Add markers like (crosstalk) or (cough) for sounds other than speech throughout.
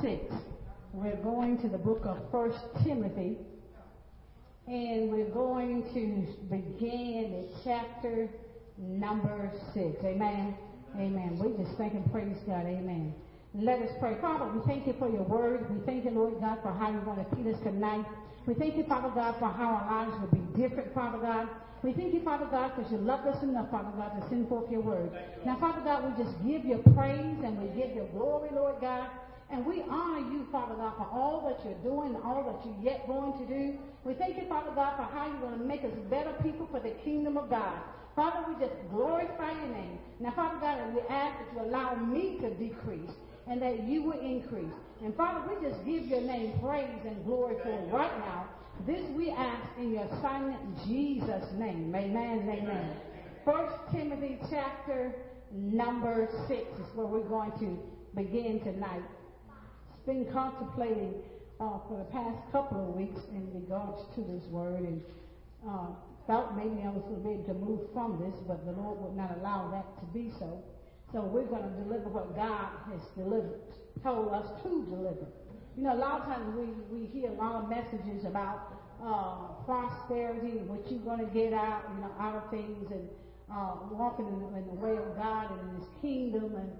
6. We're going to the book of First Timothy, and we're going to begin at chapter number 6. Amen. Amen. We just thank and praise God. Amen. Let us pray. Father, we thank you for your word. We thank you, Lord God, for how you want to feed us tonight. We thank you, Father God, for how our lives will be different, Father God. We thank you, Father God, because you loved us enough, Father God, to send forth your word. Now, Father God, we just give you praise and we give you glory, Lord God. And we honor you, Father God, for all that you're doing all that you're yet going to do. We thank you, Father God, for how you're going to make us better people for the kingdom of God. Father, we just glorify your name. Now, Father God, we ask that you allow me to decrease and that you will increase. And Father, we just give your name praise and glory for right now. This we ask in your son Jesus' name. Amen and amen. First Timothy chapter number six is where we're going to begin tonight. Been contemplating uh, for the past couple of weeks in regards to this word and uh, felt maybe I was going to be able to move from this, but the Lord would not allow that to be so. So we're going to deliver what God has delivered, told us to deliver. You know, a lot of times we, we hear a lot of messages about uh, prosperity and what you're going to get out, you know, out of things and uh, walking in the, in the way of God and in His kingdom. And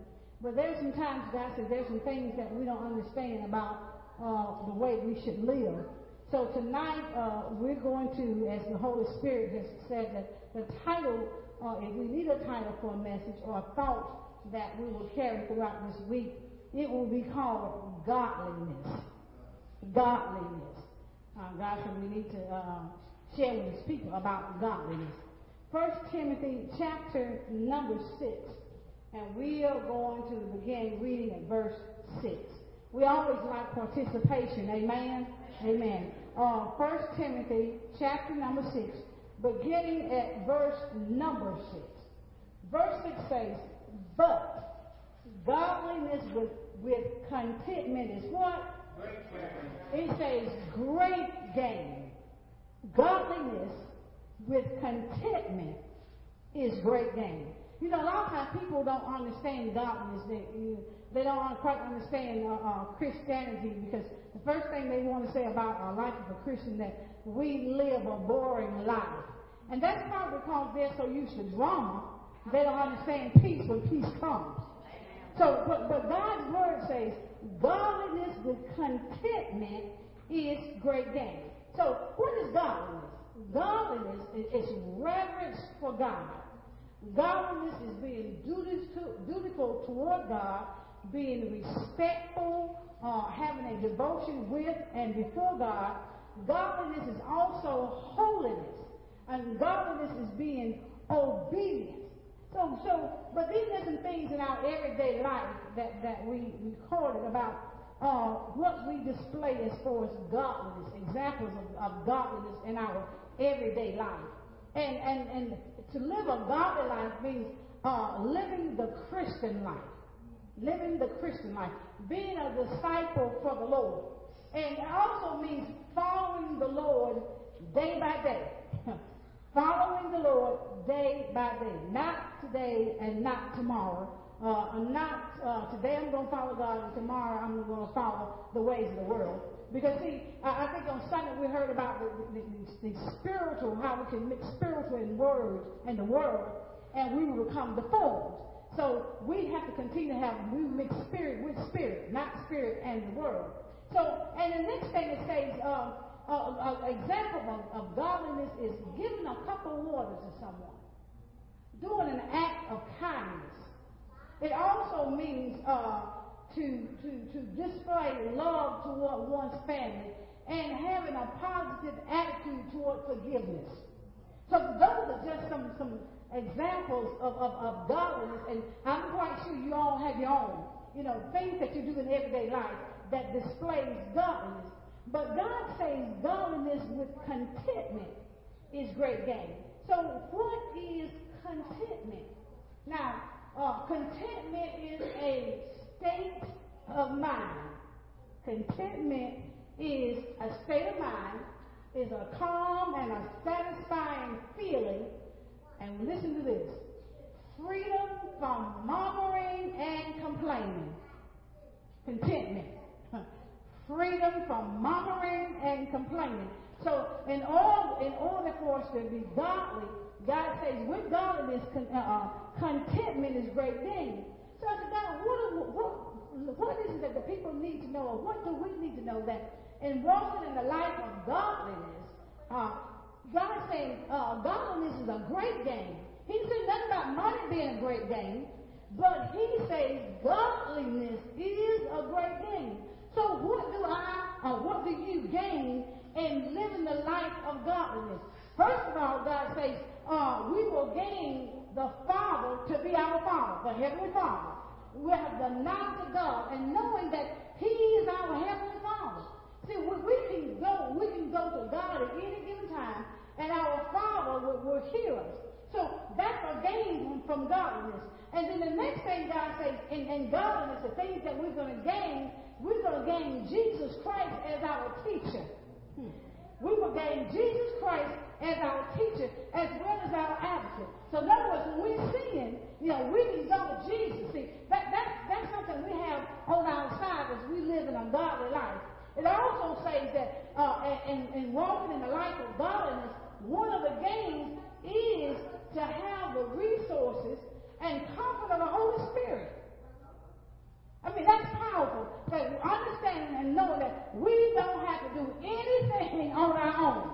but there's some times there's some things that we don't understand about uh, the way we should live. So tonight uh, we're going to, as the Holy Spirit has said, that the title, uh, if we need a title for a message or a thought that we will carry throughout this week, it will be called godliness. Godliness. Uh, God we need to uh, share with His people about godliness. First Timothy chapter number six, and we are going to begin reading at verse six. We always like participation. Amen. Amen. Uh, First Timothy chapter number six, beginning at verse number six. Verse six says, "But godliness with with contentment is what? It says great gain. Godliness with contentment is great gain. You know, a lot of times people don't understand godliness. They, they don't quite understand uh, uh, Christianity because the first thing they want to say about a life of a Christian that we live a boring life. And that's probably because they're so used to drama, they don't understand peace when peace comes. So, but, but God's word says, godliness with contentment is great gain. So, what is godliness? Godliness is, is reverence for God. Godliness is being dutiful toward God, being respectful, uh, having a devotion with and before God. Godliness is also holiness. And godliness is being obedient. So, so, but these are some things in our everyday life that, that we recorded about uh, what we display as far as godliness, examples of, of godliness in our everyday life. And, and, and to live a godly life means uh, living the Christian life. Living the Christian life. Being a disciple for the Lord. And it also means following the Lord day by day. (laughs) following the Lord day by day. Not today and not tomorrow. Uh, not uh, today I'm going to follow God and tomorrow I'm going to follow the ways of the world. Because see, I, I think on Sunday we heard about the, the, the, spiritual, how we can mix spiritual and word and the world, and we will become deformed. So we have to continue to have we mix spirit with spirit, not spirit and the world. So, and the next thing it says, uh, uh, uh, example of, of godliness is giving a cup of water to someone, doing an act of kindness. It also means uh, to, to, to display love toward one's family and having a positive attitude toward forgiveness. So those are just some, some examples of, of, of godliness, and I'm quite sure you all have your own, you know, things that you do in everyday life that displays godliness. But God says godliness with contentment is great gain. So what is contentment? Now, uh, contentment is a state of mind. Contentment is a state of mind, is a calm and a satisfying feeling. And listen to this. Freedom from murmuring and complaining. Contentment. Freedom from murmuring and complaining. So in order, in order for us to be godly, God says with godliness, uh, uh, contentment is great gain. So I said, God, what, what, what is it that the people need to know, or what do we need to know that in walking in the life of godliness, uh, God saying uh, godliness is a great gain. He said nothing about money being a great gain, but he says godliness is a great gain. So what do I, or what do you gain in living the life of godliness? First of all, God says, uh, we will gain the Father to be our Father, the Heavenly Father. We have the knowledge of God and knowing that He is our Heavenly Father. See, we, we can go, we can go to God at any given time, and our Father will, will hear us. So that's a gain from godliness. And then the next thing God says, in, in godliness, the things that we're going to gain, we're going to gain Jesus Christ as our teacher. We will gain Jesus Christ as our teacher as well as our advocate. So in other words, when we sin, you know, we go to Jesus. See, that, that, that's something we have on our side as we live in a godly life. It also says that uh, in, in walking in the life of godliness, one of the gains is to have the resources and comfort of the Holy Spirit. I mean, that's powerful. That understanding and knowing that we don't have to do anything (laughs) on our own.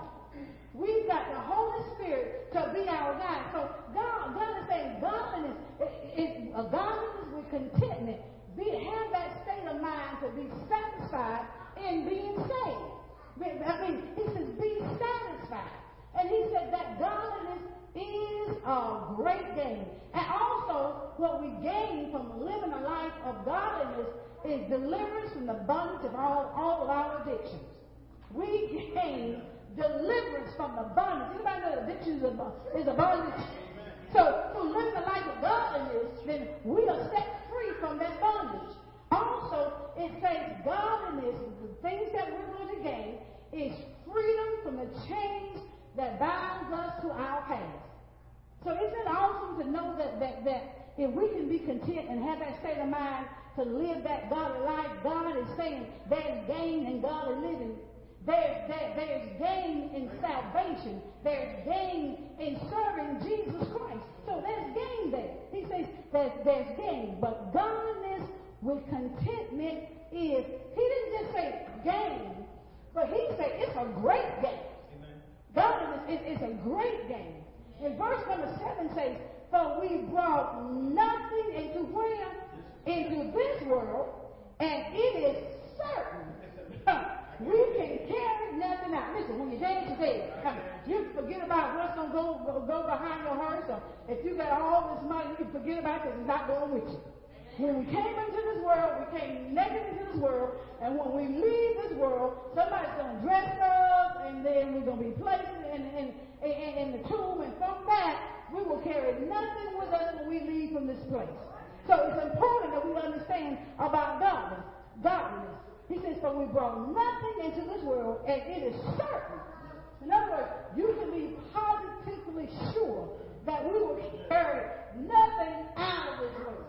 We've got the Holy Spirit to be our guide. So God, God is saying godliness is a uh, godliness with contentment. Be, have that state of mind to be satisfied in being saved. I mean, he says, be satisfied. And he said that godliness is a great gain. And also, what we gain from living a life of godliness is deliverance from the bondage of all, all of our addictions. We gain deliverance from the bondage. Anybody know addiction is a bondage? So, to live the life of godliness, then we are set free from that bondage. Also, it says godliness, the things that we're going to gain, is freedom from the chains that binds us to our past. So isn't it awesome to know that, that, that if we can be content and have that state of mind to live that godly life, God is saying there's gain in godly living. There's, there, there's gain in salvation. There's gain in serving Jesus Christ. So there's gain there. He says there's, there's gain. But godliness with contentment is, he didn't just say gain, but he said it's a great gain. Godliness is, is a great gain. In verse number 7 says, For we brought nothing into where? Into this world, and it is certain we can carry nothing out. Listen, when your dad's dead, you forget about what's going to go, go, behind your hearse. Or if you got all this money, you can forget about it because it's not going with you. When we came into this world, we came naked into this world, and when we leave this world, somebody's going to dress us, and then we're going to be placed in, in, in, in the tomb, and from that, we will carry nothing with us when we leave from this place. So it's important that we understand about godliness. godliness. He says, for we brought nothing into this world, and it is certain. In other words, you can be positively sure that we will carry nothing out of this world.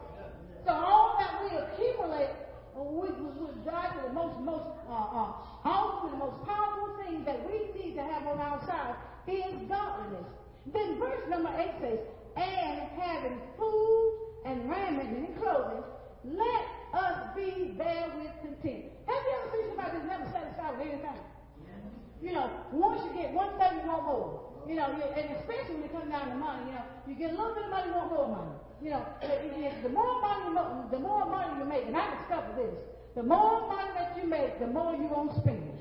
So all that we accumulate with, with God, the most, most uh, uh, the most powerful thing that we need to have on our side is godliness. Then verse number 8 says, and having food and raiment and clothing, let us be there with content. Have you ever seen somebody that's never satisfied with anything? You know, once you get one thing, you want more. You know, and especially when it comes down to money, you know, you get a little bit of money, you want more money. You know, the more money, you, the more money you make, and I discovered this, the more money that you make, the more you won't spend.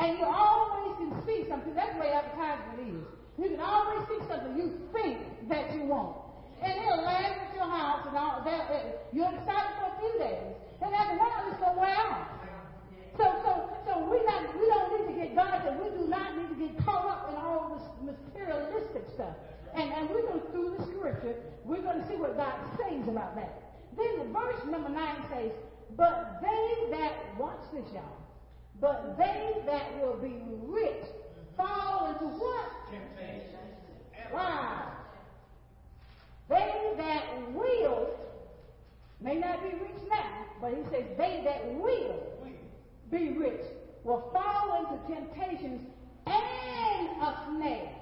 And you always can see something. That's the way advertisement is. You can always see something you think that you want. And it'll last at your house, and all that. You'll excited for a few days. And after a while, it's going to wear. So, so, so we not, we don't need to get God that we do not need to get caught up in all this materialistic stuff. And, and we're going to, through the scripture, we're going to see what God says about that. Then the verse number nine says, but they that, watch this y'all, but they that will be rich fall into what? Temptation. Wow. They that will may not be rich now, but he says they that will be rich will fall into temptations and a snare.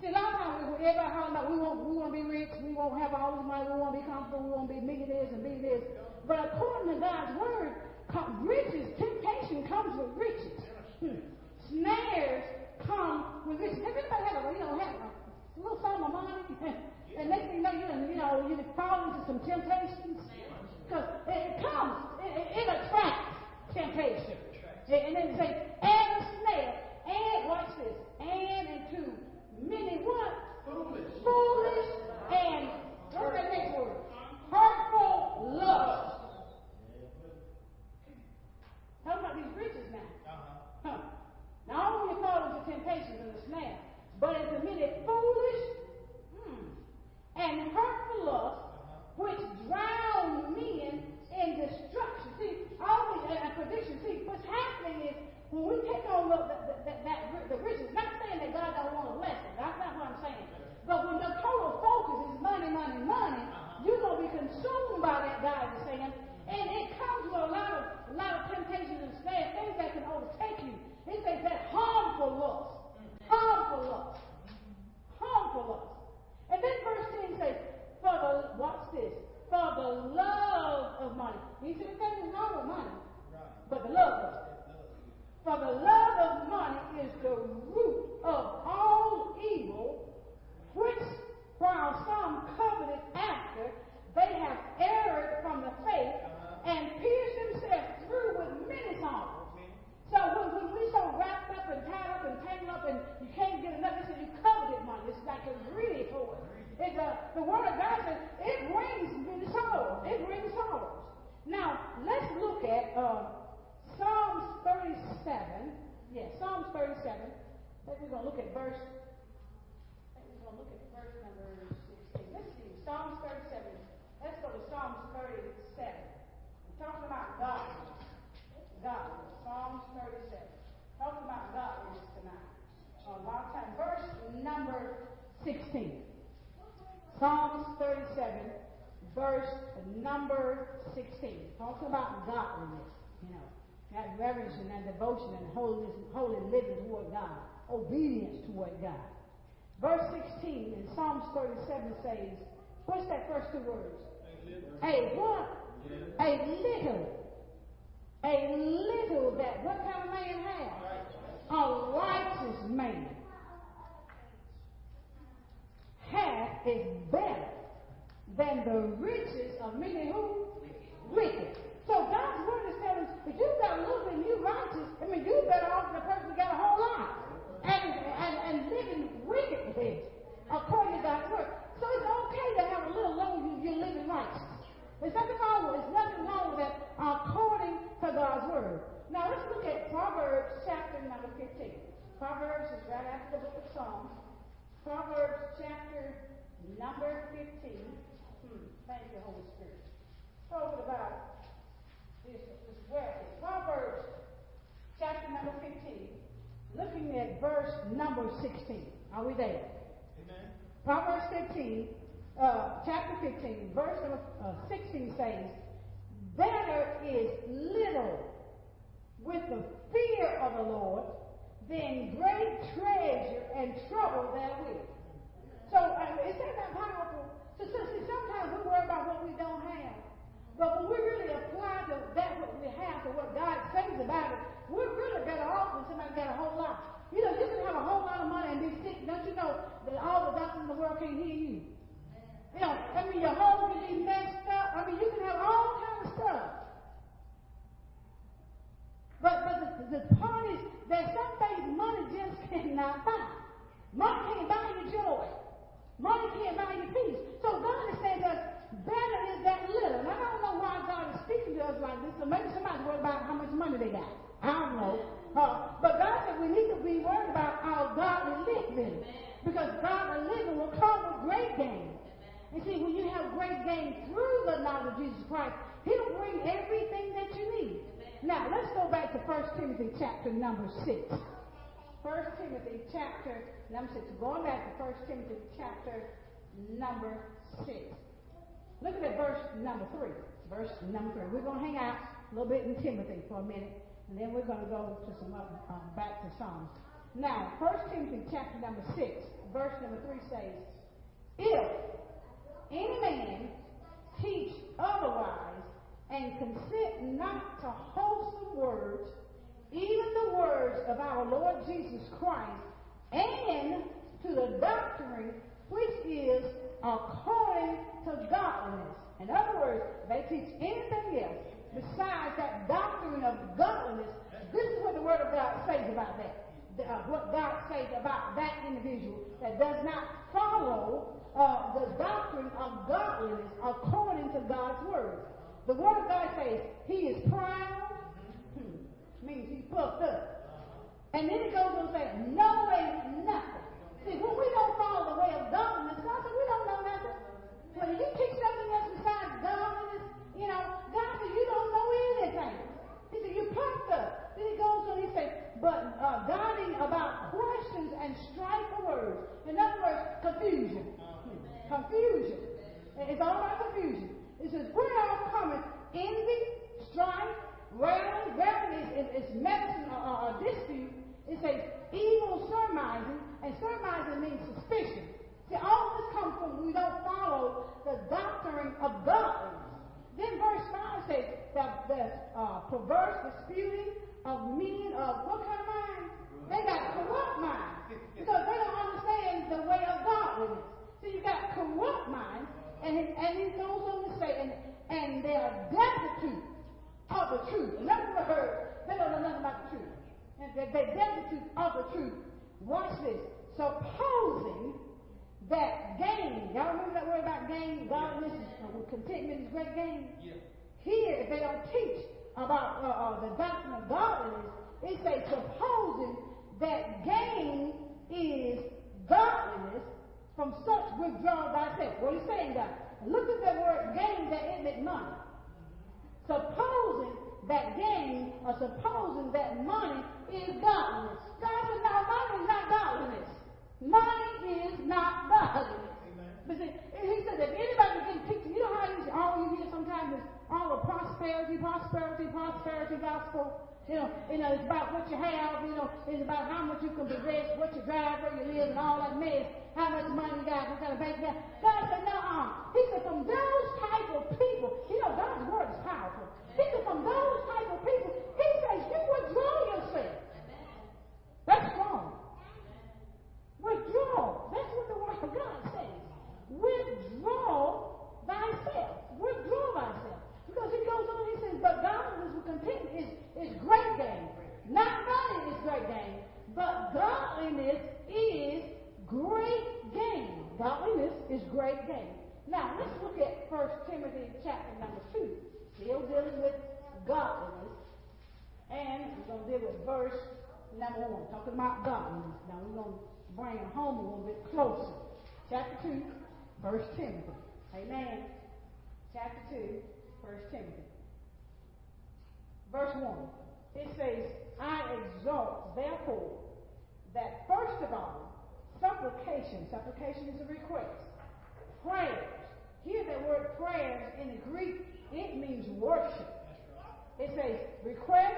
See, a lot of times we, everybody holler about we want, we want to be rich, we won't have all this money, we want to be comfortable, we want to be millionaires and be this. But according to God's word, riches, temptation comes with riches. Hmm. Snares come with riches. Have anybody had a, you know, have a little sum of money? (laughs) and next thing you know, you, you know, you fall into some temptations. Because it, it comes, it, it attracts temptation. And then say, and a snare, and watch this, and into many what? Foolish. Foolish and what's that next word? Hurtful love. Talking about these riches now. Uh-huh. Huh. Not only fall into temptations and the snare, but into many foolish hmm, and hurtful lust, which drown men in destruction. See, always a, a prediction. See, what's happening is when we take on the, the, the, that, the riches, not saying that God don't want to bless it. That's not what I'm saying. But when your total focus is money, money, money, you're going to be consumed by that, God is saying. And it comes with a lot of, a lot of temptations and snares, things that can overtake you. It says that harmful lust. Harmful lust. Harmful lust. And then verse 10 says, for the, watch this, for the love of money. He said, nothing wrong with money, but the love of it. For the love of money is the root of all evil, which while some coveted after, they have erred from the faith and pierced themselves through with many sorrows. So when, when we so wrapped up and tied up and tangled up and you can't get enough, it says you coveted money. It's like you're greedy for it. It's, uh, the Word of God says it brings many sorrows. It brings sorrows. Now, let's look at uh, Psalms 37. Yeah, Psalms 37. I think we're going to look at verse. I think we're going to look at verse number 16. Let's see. Psalms 37. Let's go to Psalms 37. We're talking about godliness. Godliness. Psalms 37. Talking about godliness tonight. A long time. Verse number 16. Psalms 37, verse number 16. Talking about godliness, you know, that reverence and that devotion and holiness, holy living toward God, obedience toward God. Verse 16 in Psalms 37 says, what's that first two words? A what? A little. A little that what kind of man has? A righteous man hath is better than the riches of many who? Wicked. So God's word is telling us if you've got a little bit you righteous, I mean you better off than the person who got a whole lot. And, and, and living wickedly according to God's word. So it's okay to have a little long as you're living righteous. There's nothing wrong with it. There's nothing wrong with that according to God's word. Now let's look at Proverbs chapter number 15. Proverbs is right after the book of Psalms. Proverbs chapter number 15. Hmm, thank you, Holy Spirit. Talking about this, this wealth. Proverbs chapter number 15. Looking at verse number 16. Are we there? Amen. Proverbs 15, uh, chapter 15, verse number uh, 16 says, Better is little with the fear of the Lord than great treasure and trouble therewith. So, uh, is that not powerful? So, so, see, sometimes we worry about what we don't have. But when we really apply to that what we have to what God says about it, we're really better off when somebody got a whole lot. You know, you can have a whole lot of money and be sick. Don't you know that all the doctors in the world can't heal you? You know, I mean, your home can be messed up. I mean, you can have all kind of stuff. But, but the, the part is that some things money just cannot buy. Money can't buy you joy. Money can't buy you peace. So God is to us, better is that little. And I don't know why God is speaking to us like this. So maybe somebody's worried about how much money they got. I don't know. Uh, but God said we need to be worried about our godly living. Because godly living will come with great gain. And see, when you have great gain through the knowledge of Jesus Christ, He'll bring everything that you need. Now, let's go back to 1 Timothy chapter number 6. 1 Timothy chapter number 6. Going back to 1 Timothy chapter number 6. Look at verse number 3. Verse number 3. We're going to hang out a little bit in Timothy for a minute, and then we're going to go to some other, um, back to Psalms. Now, 1 Timothy chapter number 6, verse number 3 says, If any man teach otherwise and consent not to wholesome words, even the words of our Lord Jesus Christ, and to the doctrine which is according to godliness. In other words, they teach anything else besides that doctrine of godliness. This is what the Word of God says about that. Uh, what God says about that individual that does not follow uh, the doctrine of godliness according to God's Word. The Word of God says he is proud, hmm, means he's puffed up. And then it goes on to say, knowing nothing. See, when we don't follow the way of godliness, God said we don't know nothing. If you teach something else besides godliness, you know, God said you don't know anything. He said you're puffed up. Then he goes on, he says, but uh, guarding about questions and strife of words. In other words, confusion. Confusion. It's all about confusion. It says, where all cometh envy, strife, railing. Railing is, is, is medicine or, or dispute. It says evil surmising, and surmising means suspicion. See, all this comes from we don't follow the doctrine of godliness. Then verse 5 says that the uh, perverse disputing of men of what kind of mind? They got corrupt mind. Because they don't understand the way of godliness. So you got corrupt mind, and he, and he goes on to say, and, and they are destitute of the truth. In other words, they don't know nothing about the truth. And they're destitute of the truth. Watch this. Supposing that gain, y'all remember that word about gain? Godliness is contentment is great gain. Yeah. Here, if they don't teach about uh, uh, the doctrine of godliness, it says supposing that gain is godliness, from such withdraw thyself. What he's saying that? Look at that word gain that isn't money. Supposing that gain or supposing that money is godliness. God said, no, money is not godliness. Money is not godliness. But see, he said if anybody can teach you, you know how you all you hear sometimes is all the prosperity, prosperity, prosperity gospel. You know, you know, it's about what you have, you know, it's about how much you can possess, what you drive, where you live, and all that mess, how much money you got, what kind of bank you got. God said, no, uh. He said, from those type of people, you know, God's word is powerful. He said, from those type of people, he says, you withdraw yourself. That's strong. Withdraw. That's what the word of God says. Withdraw thyself. Withdraw thyself. Because he goes on, he says, but godliness with contentment is, is great gain. Not money is great gain, but godliness is great gain. Godliness is great gain. Now, let's look at 1 Timothy chapter number 2. Still dealing with godliness. And we're going to deal with verse number 1, talking about godliness. Now, we're going to bring it home a little bit closer. Chapter 2, 1 Timothy. Amen. Chapter 2, 1 Timothy. Verse 1. It says, I exhort, therefore, that first of all, supplication, supplication is a request, prayers. Here the word prayers in the Greek, it means worship. It says request,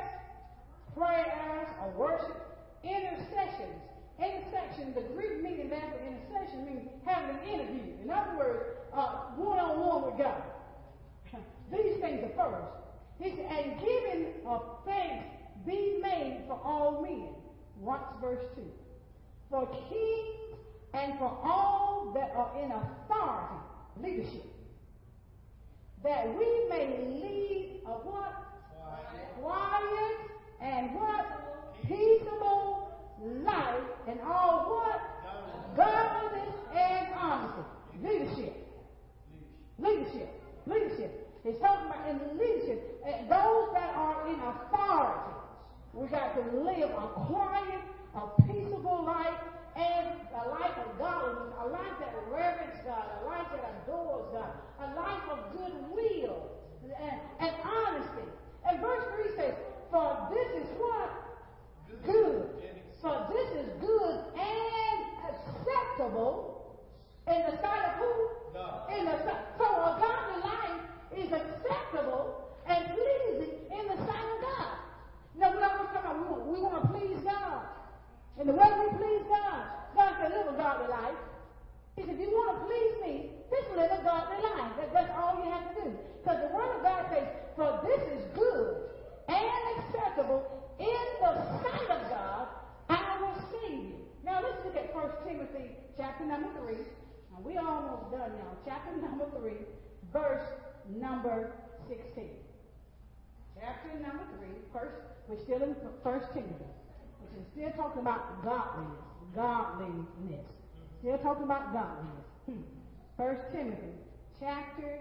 prayers, or worship, intercessions. Intercession, the Greek meaning there for intercession means having an interview. In other words, one on one with God. These things are first. He said, and giving of thanks be made for all men. Watch verse 2. For kings and for all that are in authority, leadership, that we may lead a what? Quiet. Quiet and what? Peaceable life and all what? Godliness and honesty. Leadership. Leadership. Leadership. It's talking about in leadership. And those that are in authority. We got to live a quiet, a peaceable life, and a life of godliness, a life that reverence God, a life that adores God, a life of goodwill and, and honesty. And verse 3 says, For this is what? Good. For this is good and acceptable in the sight of who? God. In the sight. So a godly life is acceptable and pleasing in the sight of God. Now we're not going to. We want, to please God. And the way we please God, God said, live a godly life. He said, if you want to please me, just live a godly life. That, that's all you have to do. Because the Word of God says, for this is good and acceptable in the sight of God, I will see you. Now let's look at 1 Timothy chapter number 3. Now, we're almost done, now. Chapter number 3, verse number 16. Chapter number 3, first, we're still in First Timothy, which is still talking about godliness. Godliness. Still talking about godliness. 1 First Timothy, chapter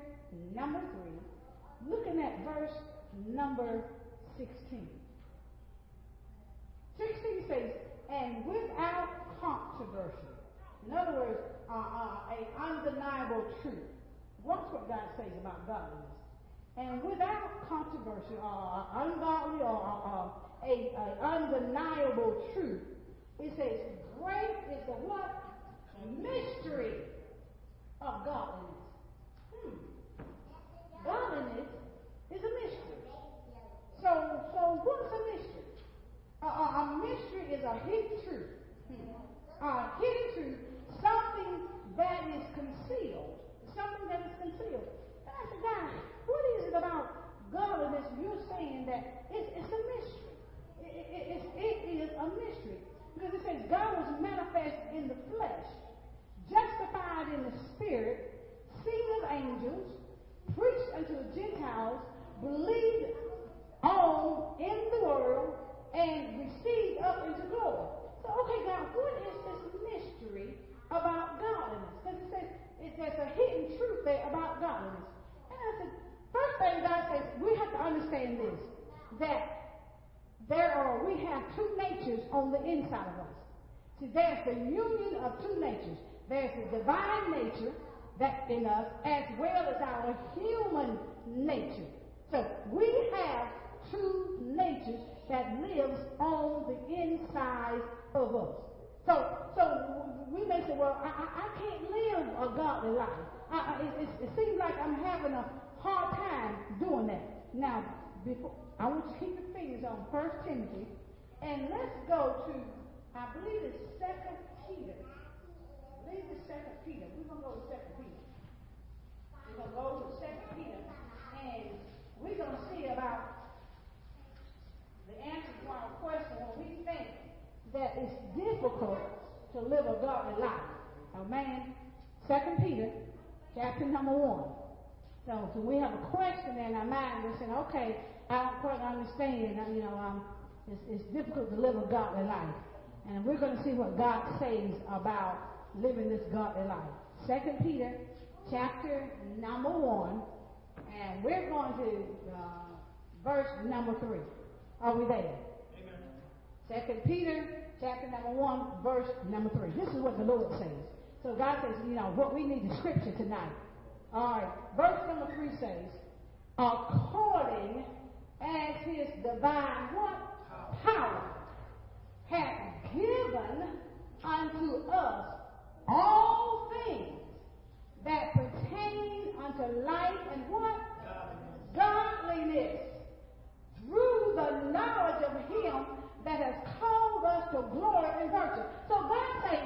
number 3, looking at verse number 16. 16 says, and without controversy. In other words, uh, uh, a undeniable truth. Watch what God says about godliness. And without controversy, or ungodly, or uh, a, a undeniable truth, it says, great is the what? Mystery of godliness. Hmm. Godliness is a mystery. So, so what's a mystery? Uh, a mystery is a hidden truth. Hmm. A hidden truth, something that is concealed. Something that is concealed. And I said, God, what is it about godliness? You're saying that it's, it's a mystery. It, it, it, it is a mystery. Because it says God was manifest in the flesh, justified in the spirit, seen of angels, preached unto the Gentiles, believed on in the world, and received up into glory. So, okay, God, what is this mystery about godliness? Because it says there's a hidden truth there about godliness. And I said, first thing God says, we have to understand this, that there are, we have two natures on the inside of us. See, there's the union of two natures. There's the divine nature that's in us, as well as our human nature. So we have two natures that lives on the inside of us. So, so we may say, well, I, I, I can't live a godly life. I, I, it, it, seems like I'm having a hard time doing that. Now, before I want you to keep your fingers on First Timothy, and let's go to, I believe it's Second Peter. I believe it's Second Peter. We're gonna go to Second Peter. We're gonna go to Second Peter, and we're gonna see about the answer to our question when we think that it's difficult to live a godly life. Amen. Second Peter, chapter number one. So, so we have a question in our mind. We're saying, okay, I don't quite understand. You know, um, it's, it's difficult to live a godly life. And we're going to see what God says about living this godly life. Second Peter, chapter number one, and we're going to uh, verse number three. Are we there? Amen. Second Peter, chapter number one, verse number three. This is what the Lord says. So God says, you know, what we need is scripture tonight. All right. Verse number three says, according as his divine what? Power hath given unto us all things that pertain unto life and what? Godliness. Through the knowledge of him that has called us to glory and virtue. So God says,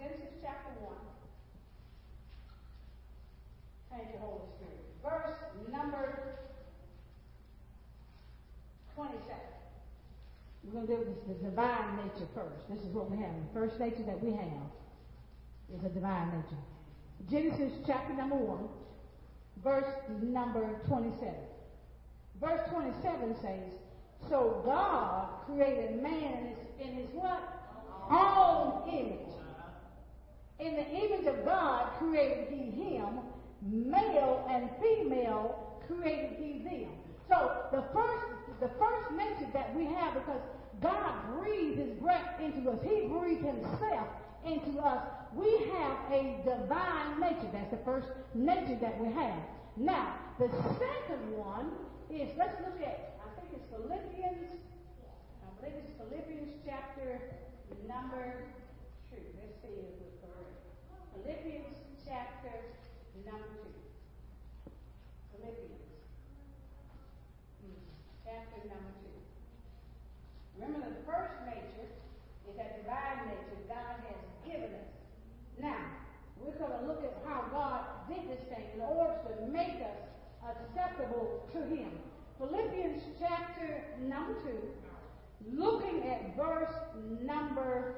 Genesis chapter one. Thank you, Holy Spirit. Verse number 27. We're going to do this, the divine nature first. This is what we have. The first nature that we have is a divine nature. Genesis chapter number 1, verse number 27. Verse 27 says, So God created man in his, in his what? Own image. In the image of God created he him, male and female created he them. So the first the first nature that we have because God breathed his breath into us. He breathed himself into us. We have a divine nature. That's the first nature that we have. Now, the second one is, let's look at, I think it's Philippians, I believe it's Philippians chapter number 2. Let's see if correct. Philippians chapter number 2. Philippians hmm, chapter number 2. Remember, the first nature is that divine nature God has given us. Now, we're going to look at how God did this thing in order to make us acceptable to Him. Philippians chapter number 2, looking at verse number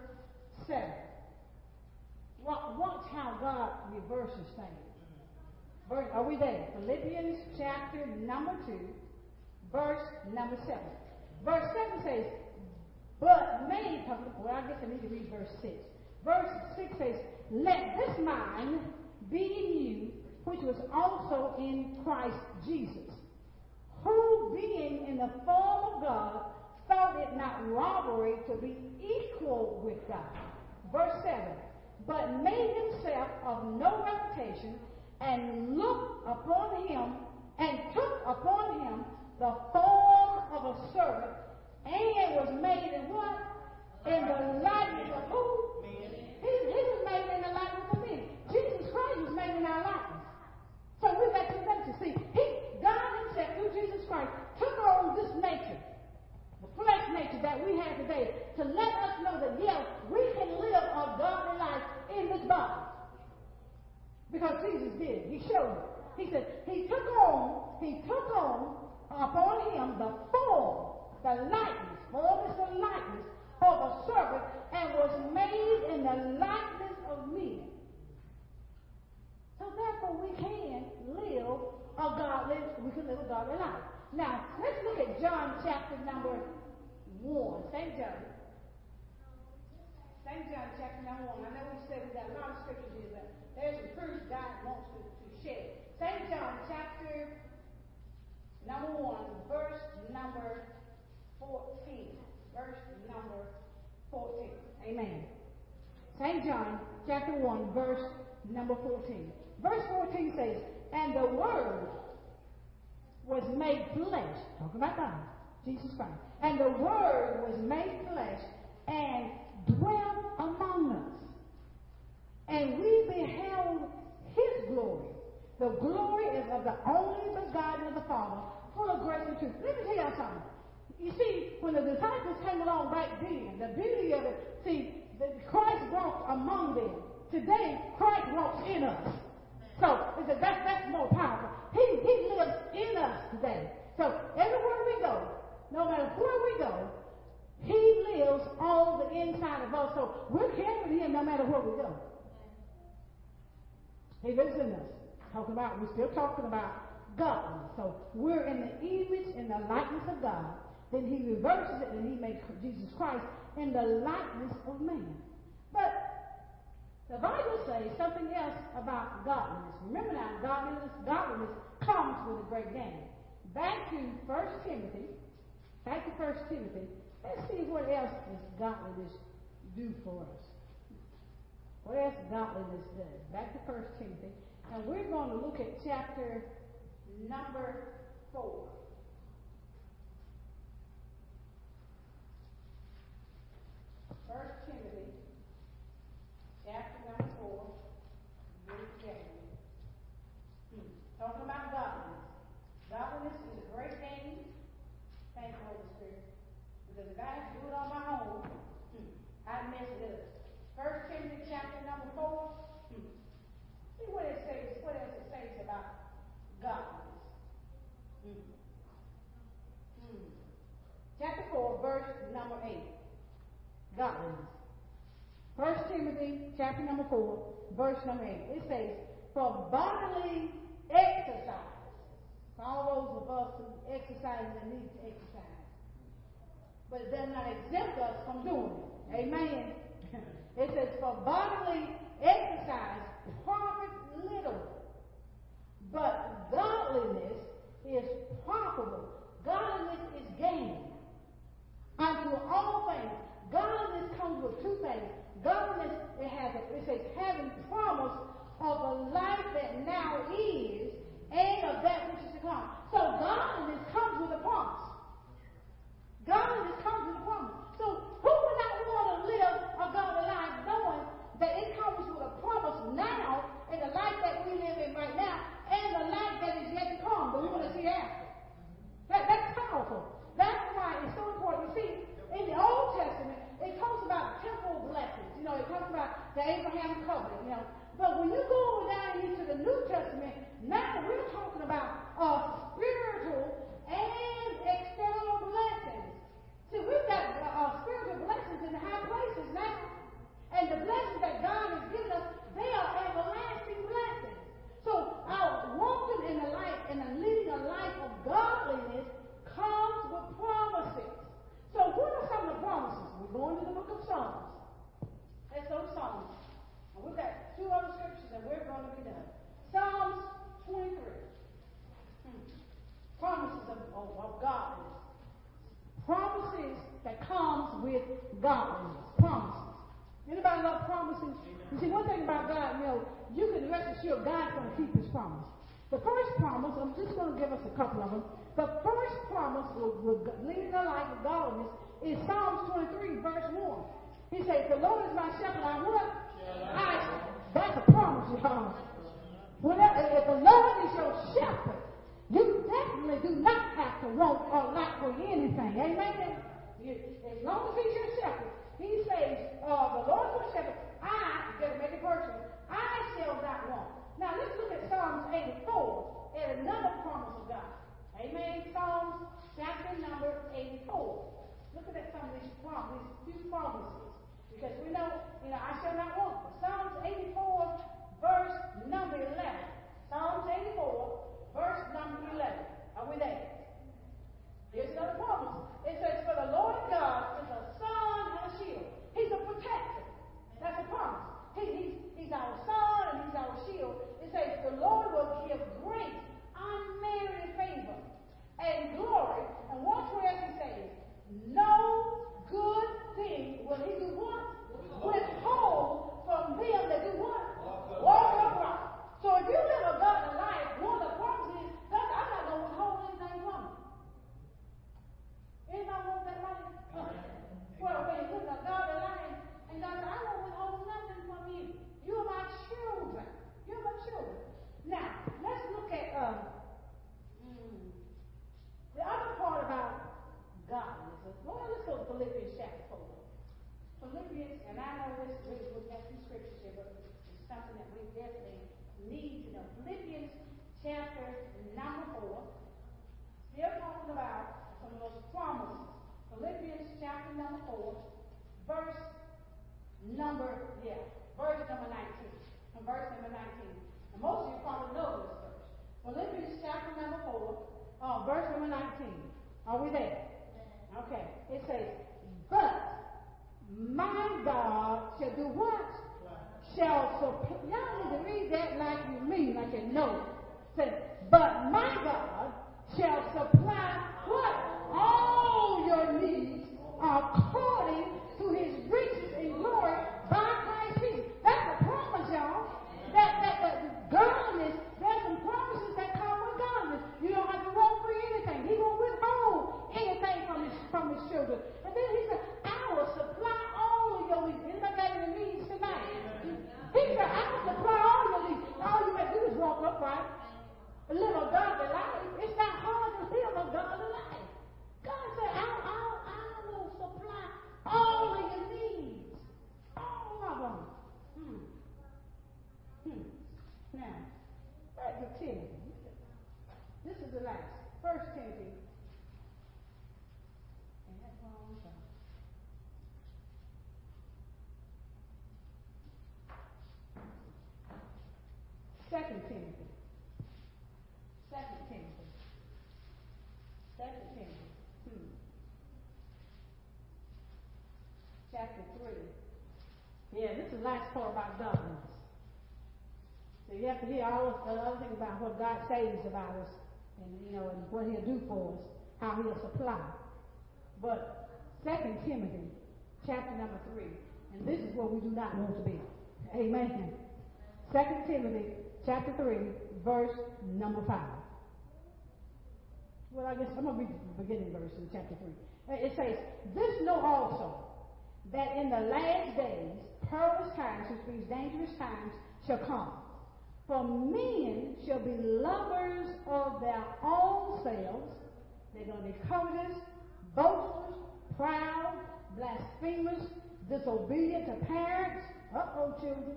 7. Watch how God reverses things. Are we there? Philippians chapter number 2, verse number 7. Verse 7 says, But many, well, I guess I need to read verse 6. Verse 6 says, Let this mind be in you, which was also in Christ Jesus, who being in the form of God, thought it not robbery to be equal with God. Verse 7 But made himself of no reputation, and looked upon him, and took upon him the form of a servant, and was made in what? In the likeness of who? He, he was made in the likeness of men. Jesus Christ was made in our likeness. So we got two natures. See, he, God himself, through Jesus Christ, took on this nature, the flesh nature that we have today, to let us know that, yes, we can live a godly life. Because Jesus did. He showed it. He said, He took on, He took on upon him the form, the likeness, form is the likeness of a servant, and was made in the likeness of men. So therefore we can live a godly, we can live a godly life. Now, let's look at John chapter number 1. St. John. St. John chapter number 1. I know we said we got a lot of scriptures here, but there's a truth God wants to, to share. St. John chapter number 1, verse number 14. Verse number 14. Amen. St. John chapter 1, verse number 14. Verse 14 says, And the Word was made flesh. Talk about God, Jesus Christ. And the Word was made flesh and dwelt among us. And we beheld his glory. The glory is of the only begotten of the Father, full of grace and truth. Let me tell y'all something. You see, when the disciples came along back then, the beauty of it, see, Christ walked among them. Today, Christ walks in us. So that's, that's more powerful. He, he lives in us today. So everywhere we go, no matter where we go, he lives on the inside of us. So we're carrying him no matter where we go. He lives in us. Talking about, we're still talking about godliness. So we're in the image and the likeness of God. Then he reverses it and he makes Jesus Christ in the likeness of man. But the Bible says something else about godliness. Remember now, godliness, godliness comes with a great gain. back to First Timothy. Back to First Timothy. Let's see what else does godliness do for us. What else godliness then? Back to First Timothy. And we're going to look at chapter number four. First Timothy, chapter number four. Hmm. Talking about godliness. Godliness is a great thing. Thank you, Holy Spirit. Because if I do it on my own, hmm, I'd mess it up. First Timothy chapter number four. Hmm. See what it says, what else it says about godliness. Hmm. Hmm. Chapter four, verse number eight godliness. First Timothy chapter number four, verse number eight. It says, For bodily exercise. For all those of us who exercise and need to exercise. But it does not exempt us from doing it. Amen. (laughs) it says, For bodily exercise profit little. But godliness is profitable. Godliness is gain unto all things Godliness comes with two things. Godliness, it has a, it says having promise of a life that now is and of that which is to come. So godliness comes with a promise. Godliness comes with a promise. So who would not live a godly life knowing that it comes with a promise now in the life that we live in right now and the life that is yet to come, but we want to see after. That, that's powerful. That's why it's so important. You see, in the Old Testament, it talks about temporal blessings. You know, it talks about the Abraham covenant, you know. But when you go down into the New Testament, now we're talking about uh, spiritual and external blessings. See, we've got uh, uh, spiritual blessings in high places now. And the blessings that God has given us, they are everlasting blessings. So our walking in the life and leading a life of godliness comes with promises. So what are some of the promises? We're the Psalms. Let's go to Psalms. And we've got two other scriptures and we're going to be done. Psalms 23. Hmm. Promises of, of, of godliness. Promises that comes with godliness. Promises. Anybody love promises? You see, one thing about God, you know, you can rest assured God's going to keep his promise. The first promise, I'm just going to give us a couple of them. The first promise with leading a life of godliness is Psalms 23, verse 1. He says, The Lord is my shepherd, I what? I, that's a promise, y'all. Whenever, if the Lord is your shepherd, you definitely do not have to want or lack for anything. Amen? As long as he's your shepherd, he says, uh, the Lord is my shepherd, I, you got to make it personal, I shall not want. Now let's look at Psalms 84 and another promise of God. Amen. Psalms chapter number 84. Look at some of these promises, these two promises. Because we know, you know, I shall not want. Psalms 84, verse number 11. Psalms 84, verse number 11. Are we there? Here's another promise. It says, For the Lord God is a sun and a shield. He's a protector. That's a promise. He, he's, he's our sun and he's our shield. It says the Lord will give great, unmerited favor and glory. And watch what else he says. No good thing will he do what? Withhold from them that do what? Walk upright. So if you live a godly life, one of the promises is that I'm not going to withhold anything from you. Anybody want that money? Well, when you live a godly life, and God said, I won't withhold nothing from you. You're my children. You're my children. Now, let's look at um, mm, the other part about godliness. Well, let's go to Philippians chapter 4. Philippians, and I know this, we, we've got two scriptures here, but it's something that we definitely need to know. Philippians chapter number 4. Still talking about some of those promises. Philippians chapter number 4, verse number, yeah, verse number 19. From verse number 19. And most of you probably know this verse. Philippians chapter number 4, uh, verse number 19. Are we there? Okay. It says, But my God shall do what? Shall supply. Y'all need to read that like you mean, like you know. Says, But my God shall supply what? All your needs according to his riches in glory by Christ Jesus. That's a promise, y'all. That, that, that godliness, there's some promises that come with godliness. You don't have to work for anything. He won't withhold anything from his, from his children. And then he said, I will supply all of your needs. Anybody got any needs tonight? He said, I will supply all your needs. All you have to do is walk upright, live a godly life. It's not hard to live a godly life. God said, I, I, I will supply all of your needs. All of them. Hmm. Hmm. Now, back to Timothy. This is the last. First Timothy. And that's wrong. so. Second Timothy. Second Timothy. Second Timothy. Hmm. Chapter three. Yeah, this is the last part about governance. So you have to hear all the other things about what God says about us, and you know, and what He'll do for us, how He'll supply. But Second Timothy, chapter number three, and this is where we do not want to be. Amen. Second Timothy, chapter three, verse number five. Well, I guess I'm going to read the beginning verse in chapter 3. Uh, it says, This know also, that in the last days, perilous times, which means dangerous times, shall come. For men shall be lovers of their own selves. They're going to be covetous, boasters, proud, blasphemers, disobedient to parents. Uh-oh, children.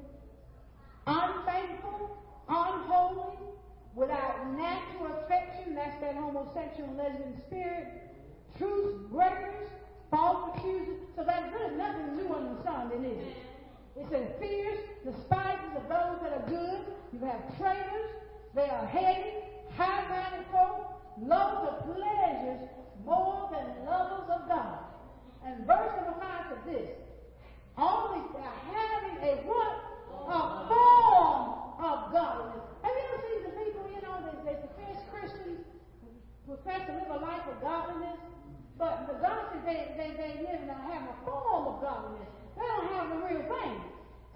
Unfaithful, unholy, without natural affection, that's that homosexual lesbian spirit, truth breakers, false accusers. So that's really nothing new under the sun, is it? It says fierce, despisers of those that are good. You have traitors. They are heady, high-minded folk, lovers of pleasures more than lovers of God. And verse number five says this. Only having a what? A form of godliness. Have you ever seen the people, you know, they, they profess Christians, profess to live a life of godliness, but the God says they, they, they live and have a form of godliness. They don't have the real thing.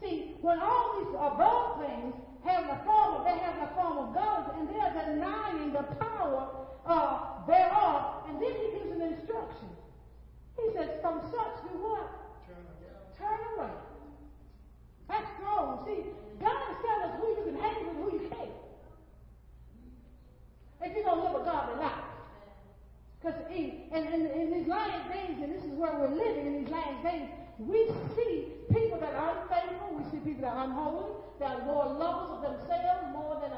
See, when all these above things have the form of, they have the form of godliness, and they're denying the power uh, thereof, and then he gives an instruction. He says, from such do what? Turn away. That's strong. See, God is telling us who you can hang with and who you can't. If you're going to live a godly life. Because in, in, in, in these last days, and this is where we're living in these last days, we see people that are unfaithful. We see people that are unholy. That are more lovers of themselves more than